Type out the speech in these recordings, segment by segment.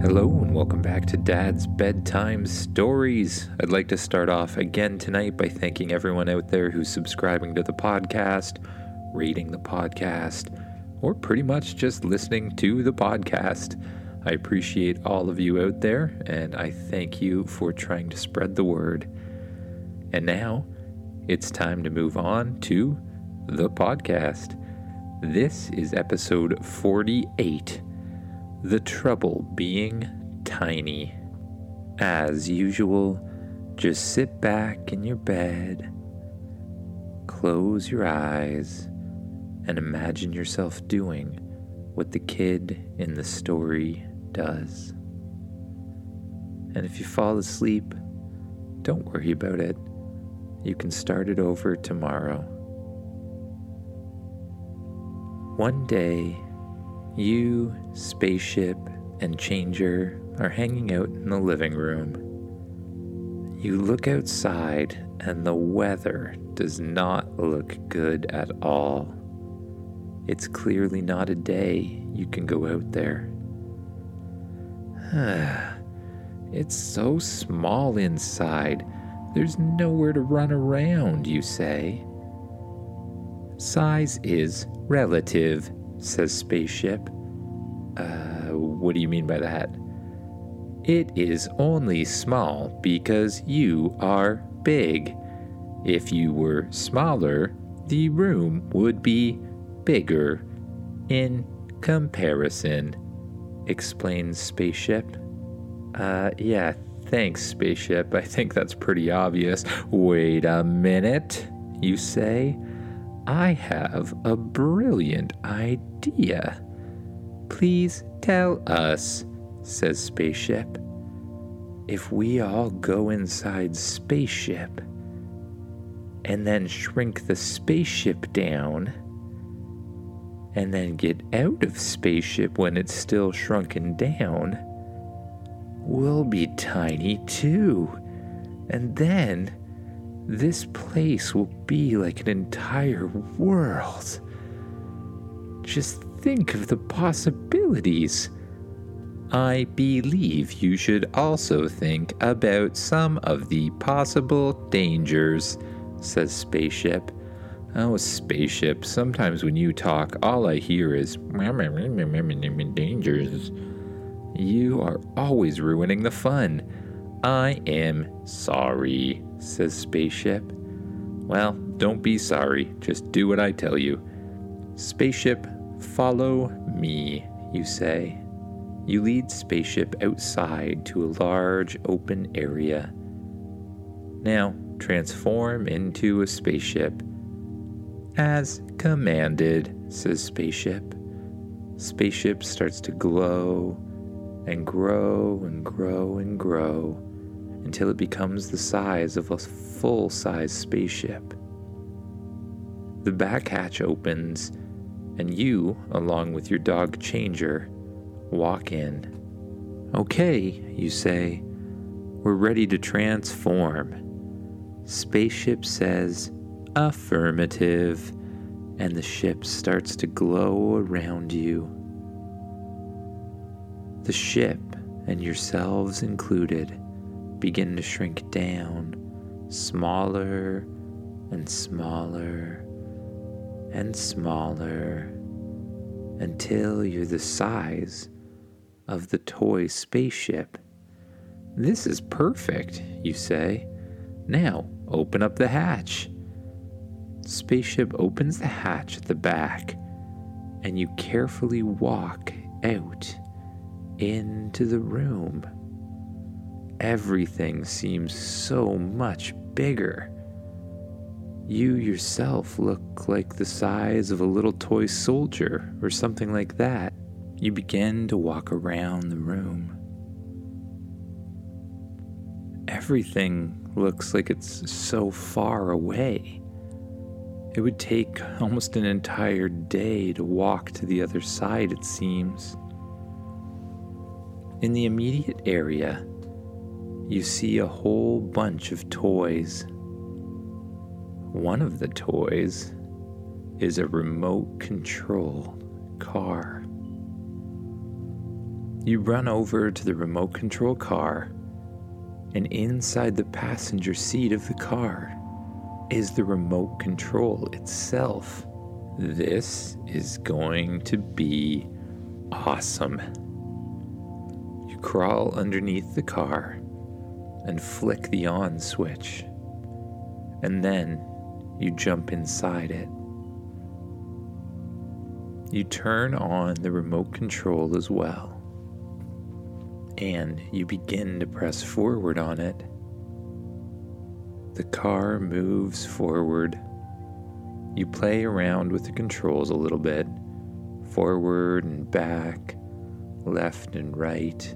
Hello, and welcome back to Dad's Bedtime Stories. I'd like to start off again tonight by thanking everyone out there who's subscribing to the podcast, rating the podcast, or pretty much just listening to the podcast. I appreciate all of you out there, and I thank you for trying to spread the word. And now, it's time to move on to the podcast. This is episode 48 The Trouble Being Tiny. As usual, just sit back in your bed, close your eyes, and imagine yourself doing what the kid in the story does. And if you fall asleep, don't worry about it. You can start it over tomorrow. One day, you, Spaceship, and Changer are hanging out in the living room. You look outside, and the weather does not look good at all. It's clearly not a day you can go out there. it's so small inside, there's nowhere to run around, you say. Size is relative, says Spaceship. Uh, what do you mean by that? It is only small because you are big. If you were smaller, the room would be bigger in comparison, explains Spaceship. Uh, yeah, thanks, Spaceship. I think that's pretty obvious. Wait a minute, you say. I have a brilliant idea. Please tell us, says Spaceship. If we all go inside Spaceship and then shrink the spaceship down and then get out of Spaceship when it's still shrunken down, we'll be tiny too. And then this place will be like an entire world. Just think of the possibilities. I believe you should also think about some of the possible dangers, says Spaceship. Oh, Spaceship, sometimes when you talk, all I hear is dangers. You are always ruining the fun. I am sorry, says Spaceship. Well, don't be sorry, just do what I tell you. Spaceship, follow me, you say. You lead Spaceship outside to a large open area. Now, transform into a spaceship. As commanded, says Spaceship. Spaceship starts to glow and grow and grow and grow until it becomes the size of a full size spaceship. The back hatch opens, and you, along with your dog Changer, walk in. Okay, you say, we're ready to transform. Spaceship says, affirmative, and the ship starts to glow around you. The ship, and yourselves included, begin to shrink down, smaller and smaller and smaller, until you're the size of the toy spaceship. This is perfect, you say. Now, open up the hatch. Spaceship opens the hatch at the back, and you carefully walk out into the room. Everything seems so much bigger. You yourself look like the size of a little toy soldier or something like that. You begin to walk around the room. Everything looks like it's so far away. It would take almost an entire day to walk to the other side, it seems. In the immediate area, you see a whole bunch of toys. One of the toys is a remote control car. You run over to the remote control car, and inside the passenger seat of the car is the remote control itself. This is going to be awesome. You crawl underneath the car and flick the on switch, and then you jump inside it. You turn on the remote control as well, and you begin to press forward on it. The car moves forward. You play around with the controls a little bit forward and back, left and right.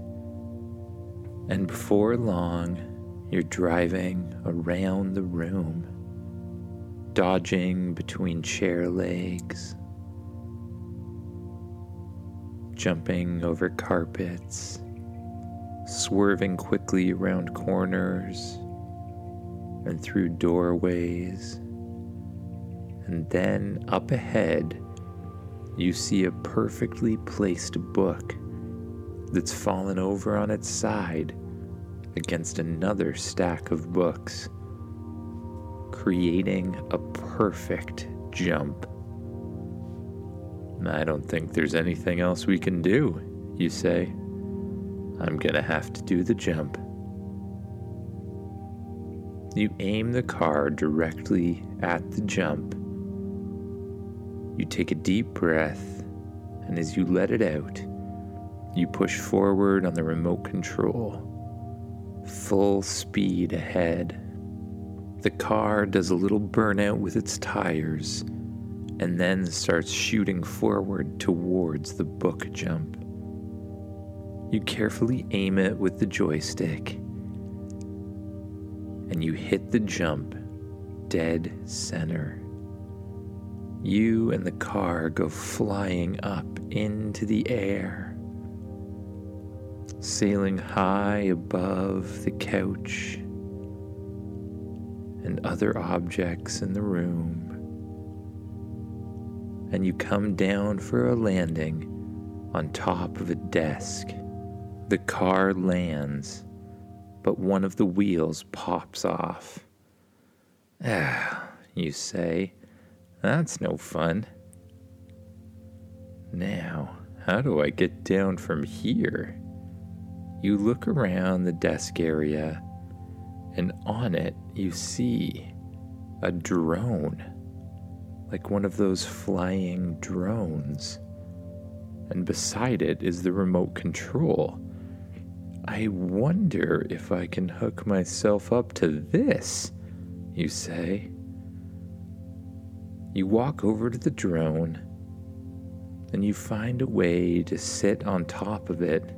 And before long, you're driving around the room, dodging between chair legs, jumping over carpets, swerving quickly around corners and through doorways. And then up ahead, you see a perfectly placed book that's fallen over on its side against another stack of books, creating a perfect jump. I don't think there's anything else we can do, you say. I'm gonna have to do the jump. You aim the car directly at the jump. You take a deep breath, and as you let it out, you push forward on the remote control. Full speed ahead. The car does a little burnout with its tires and then starts shooting forward towards the book jump. You carefully aim it with the joystick, and you hit the jump dead center. You and the car go flying up into the air, sailing high above the couch and other objects in the room and you come down for a landing on top of a desk. The car lands, but one of the wheels pops off. Ah, you say, that's no fun. Now, how do I get down from here? You look around the desk area, and on it you see a drone like one of those flying drones. And beside it is the remote control. I wonder if I can hook myself up to this, you say. You walk over to the drone and you find a way to sit on top of it.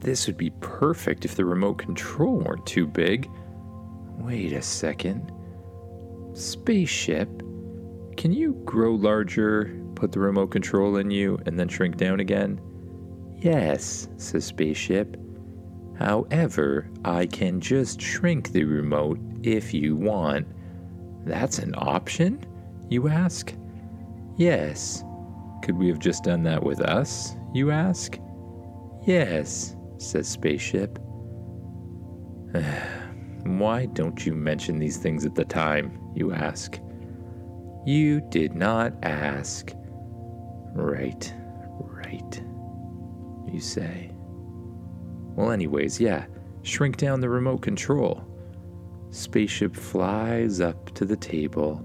This would be perfect if the remote control weren't too big. Wait a second. Spaceship? Can you grow larger, put the remote control in you, and then shrink down again? Yes, says Spaceship. However, I can just shrink the remote if you want. That's an option? You ask? Yes. Could we have just done that with us? You ask? Yes, says Spaceship. Why don't you mention these things at the time? You ask. You did not ask. Right, right, you say. Well, anyways, yeah, shrink down the remote control. Spaceship flies up to the table.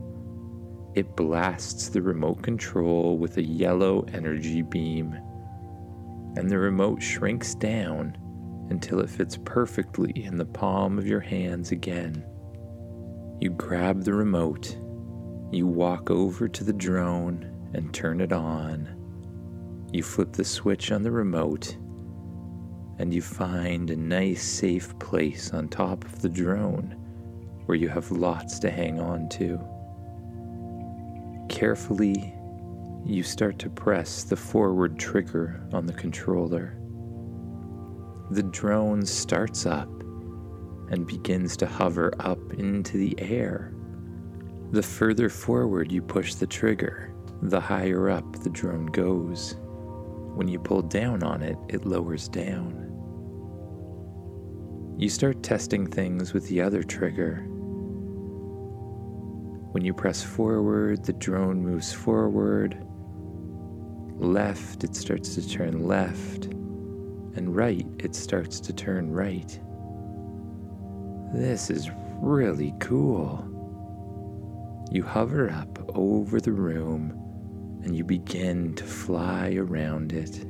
It blasts the remote control with a yellow energy beam, and the remote shrinks down until it fits perfectly in the palm of your hands again. You grab the remote you walk over to the drone and turn it on. You flip the switch on the remote and you find a nice safe place on top of the drone where you have lots to hang on to. Carefully, you start to press the forward trigger on the controller. The drone starts up and begins to hover up into the air the further forward you push the trigger, the higher up the drone goes. When you pull down on it, it lowers down. You start testing things with the other trigger. When you press forward, the drone moves forward. Left, it starts to turn left. And right, it starts to turn right. This is really cool. You hover up over the room and you begin to fly around it.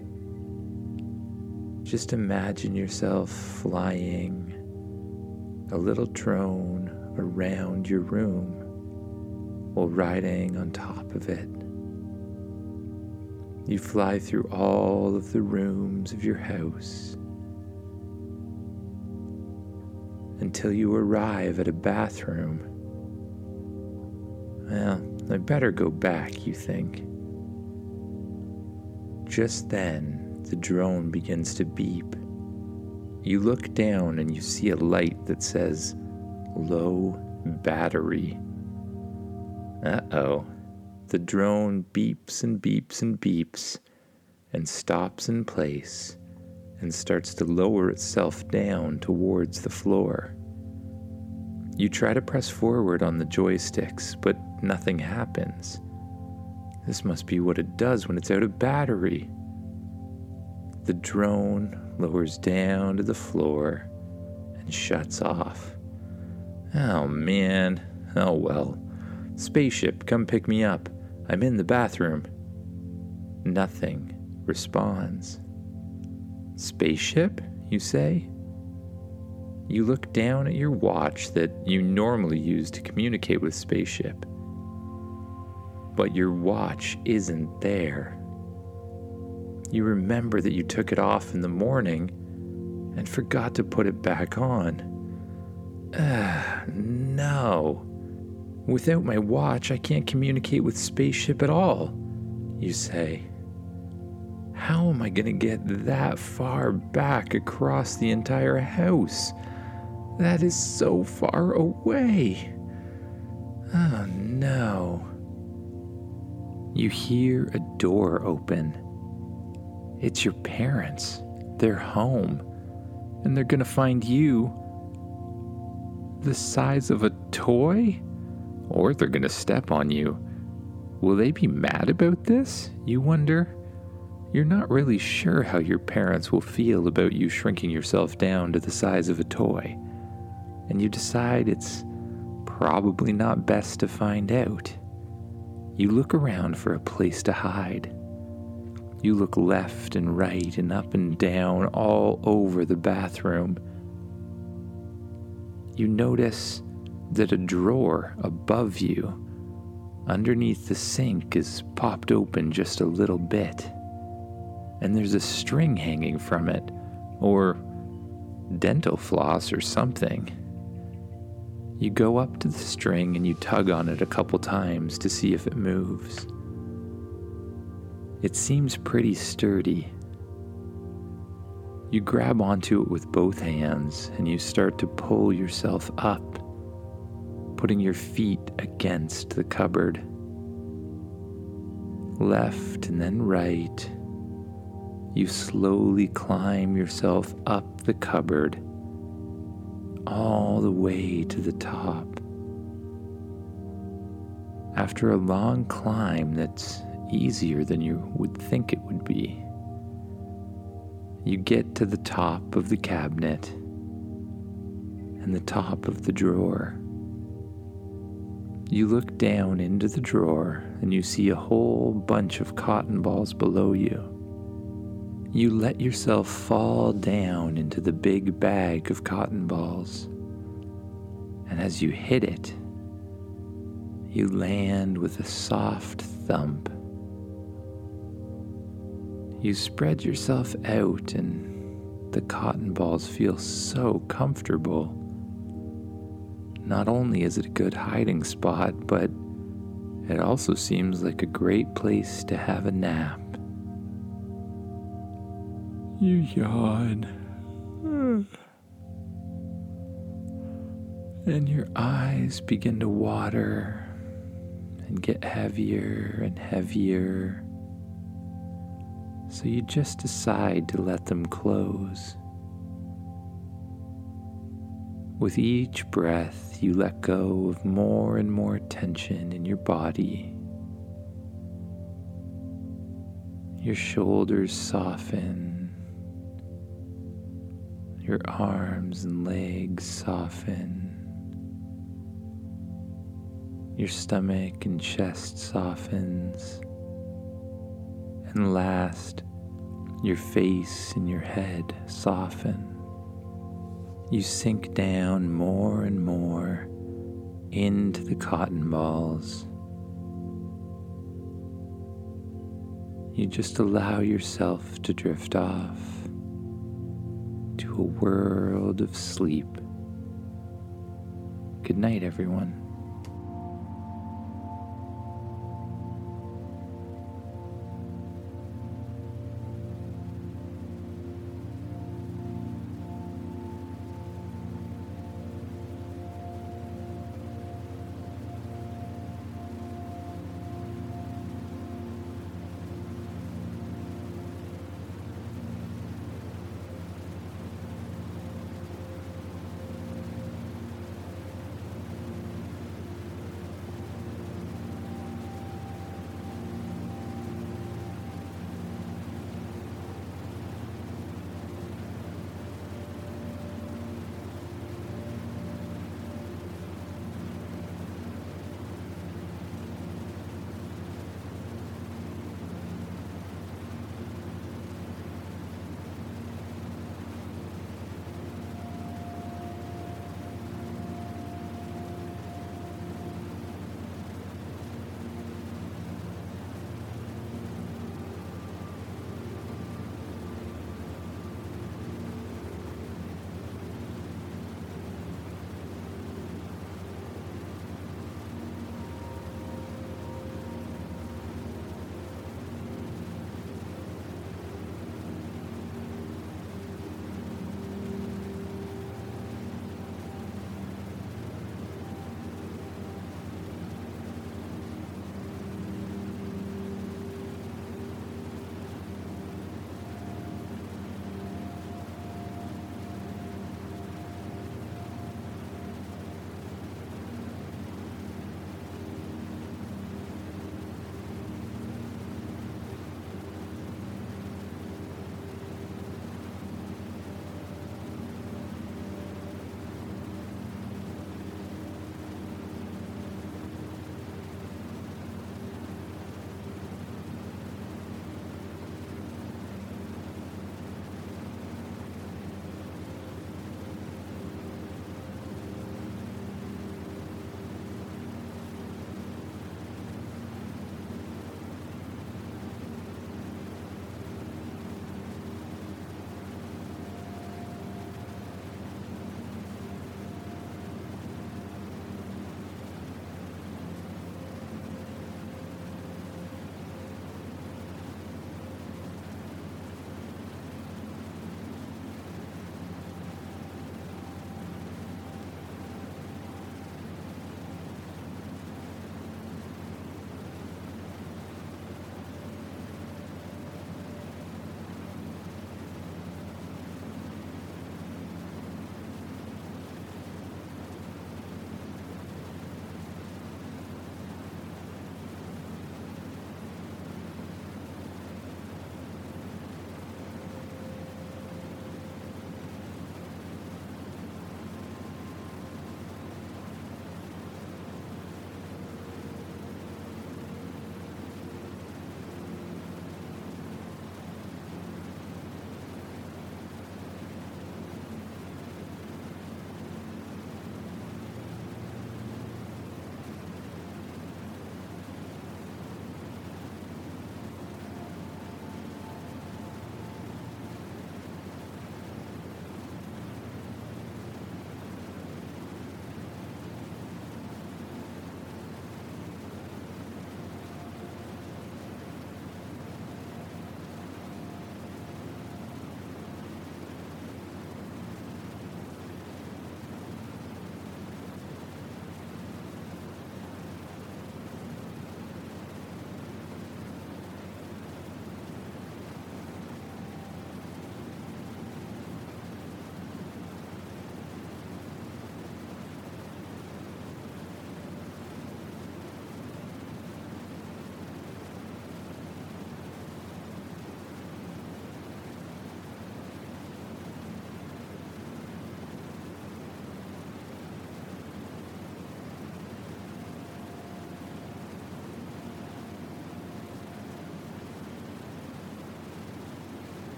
Just imagine yourself flying a little drone around your room while riding on top of it. You fly through all of the rooms of your house until you arrive at a bathroom. Well, I better go back, you think. Just then, the drone begins to beep. You look down and you see a light that says low battery. Uh oh. The drone beeps and beeps and beeps and stops in place and starts to lower itself down towards the floor. You try to press forward on the joysticks, but nothing happens. This must be what it does when it's out of battery. The drone lowers down to the floor and shuts off. Oh man, oh well. Spaceship, come pick me up. I'm in the bathroom. Nothing responds. Spaceship, you say? You look down at your watch that you normally use to communicate with Spaceship. But your watch isn't there. You remember that you took it off in the morning and forgot to put it back on. Ah, no. Without my watch, I can't communicate with Spaceship at all, you say. How am I going to get that far back across the entire house? That is so far away. Oh no. You hear a door open. It's your parents. They're home. And they're going to find you the size of a toy? Or they're going to step on you. Will they be mad about this? You wonder? You're not really sure how your parents will feel about you shrinking yourself down to the size of a toy, and you decide it's probably not best to find out. You look around for a place to hide. You look left and right and up and down all over the bathroom. You notice that a drawer above you, underneath the sink, is popped open just a little bit and there's a string hanging from it, or dental floss or something. You go up to the string and you tug on it a couple times to see if it moves. It seems pretty sturdy. You grab onto it with both hands and you start to pull yourself up, putting your feet against the cupboard. Left and then right you slowly climb yourself up the cupboard all the way to the top. After a long climb that's easier than you would think it would be, you get to the top of the cabinet and the top of the drawer. You look down into the drawer and you see a whole bunch of cotton balls below you you let yourself fall down into the big bag of cotton balls. And as you hit it, you land with a soft thump. You spread yourself out, and the cotton balls feel so comfortable. Not only is it a good hiding spot, but it also seems like a great place to have a nap. You yawn. And your eyes begin to water and get heavier and heavier. So you just decide to let them close. With each breath, you let go of more and more tension in your body. Your shoulders soften, your arms and legs soften, your stomach and chest softens, and last, your face and your head soften. You sink down more and more into the cotton balls. You just allow yourself to drift off to a world of sleep. Good night, everyone.